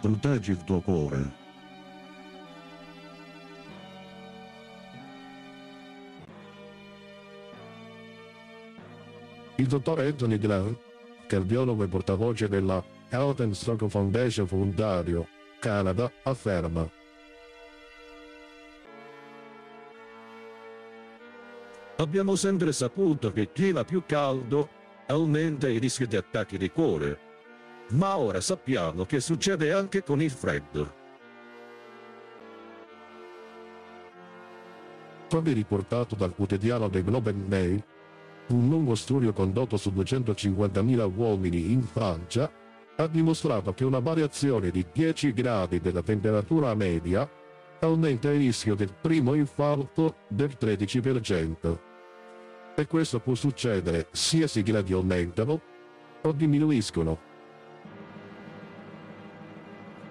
proteggi il tuo cuore. Il dottor Anthony Grant, cardiologo e portavoce della Health and Stroke Foundation Volontario, Canada, afferma Abbiamo sempre saputo che chi va più caldo aumenta i rischi di attacchi di cuore. Ma ora sappiamo che succede anche con il freddo. Come riportato dal quotidiano The Globe and Mail, un lungo studio condotto su 250.000 uomini in Francia ha dimostrato che una variazione di 10 gradi della temperatura media aumenta il rischio del primo infarto del 13%. E questo può succedere sia se i gradi aumentano o diminuiscono.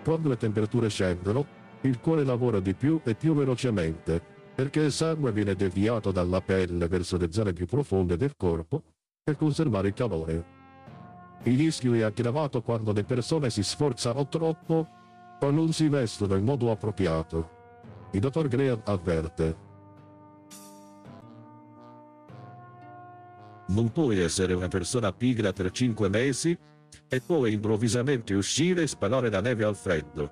Quando le temperature scendono, il cuore lavora di più e più velocemente, perché il sangue viene deviato dalla pelle verso le zone più profonde del corpo per conservare il calore. Il rischio è aggravato quando le persone si sforzano troppo o non si vestono in modo appropriato. Il dottor Graham avverte. Non puoi essere una persona pigra per 5 mesi e poi improvvisamente uscire e sparare la neve al freddo.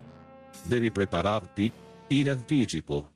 Devi prepararti in anticipo.